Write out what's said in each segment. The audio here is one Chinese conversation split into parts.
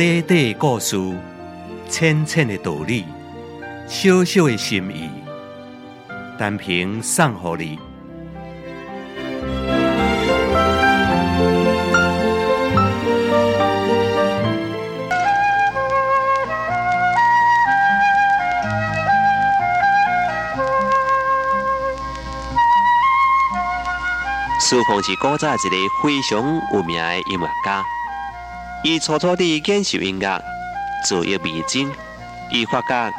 短短的故事，浅浅的道理，小小的心意，单凭送给你。苏鹏是古早一个非常有名的音乐家，伊初初地演奏音乐，造诣未精，伊发觉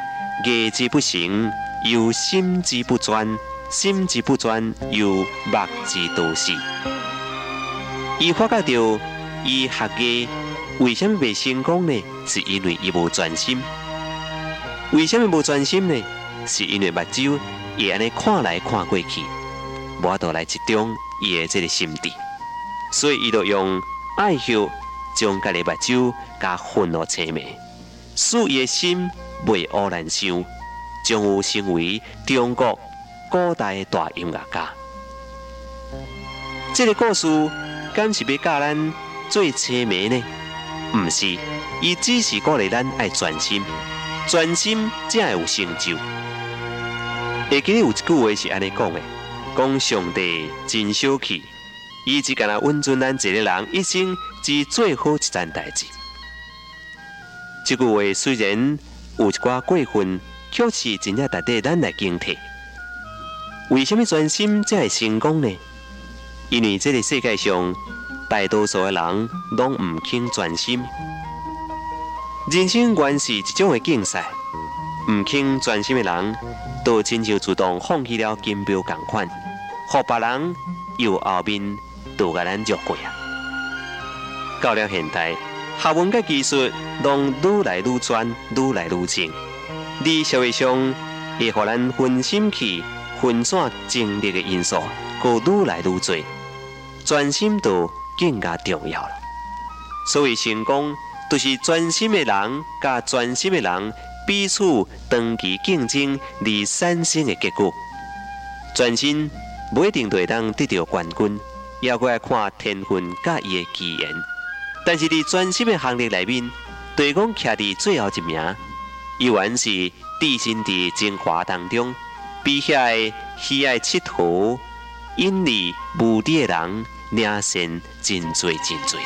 艺之不成，又心之不专，心之不专又目之多死。伊发觉到伊学艺为什么未成功呢？是因为伊无专心。为什么无专心呢？是因为目睭会安尼看来看过去，无法度来集中。伊的这个心地，所以伊就用爱笑将家己目睭甲混落青眉，使伊的心未乌然想，将有成为中国古代的大音乐家。这个故事敢是要教咱做青眉呢？毋是，伊只是鼓励咱爱专心，专心才会有成就。会记得有一句话是安尼讲的。讲上帝真小气，伊只干那温存咱一个人一生之最好一件代志。这句话虽然有一寡过分，却是真正值得咱来警惕。为什么专心才会成功呢？因为这个世界上大多数的人拢唔肯专心。人生原是一种的竞赛，唔肯专心的人，都亲像自动放弃了金标共款。和别人又后面都甲咱捉过啊！到了现代，学问甲技术拢愈来愈专、愈来愈精，在社会上会互咱分心去分散精力的因素，阁愈来愈多，专心度更加重要了。所以成功，就是专心的人甲专心的人彼此长期竞争而产生的结果。专心。不一定会当得到冠军，也要看天分甲伊的机缘。但是伫专心的行列内面，对讲徛伫最后一名，依然是置身伫精华当中，比遐喜爱佚佗、因利目的的人，领先真多真多。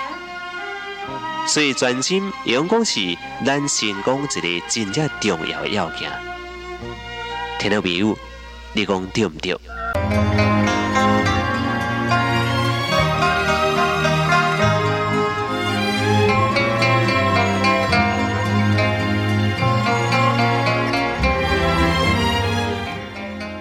所以专心，用讲是咱成功一个真正重要的要件。听到朋友，你讲对唔对？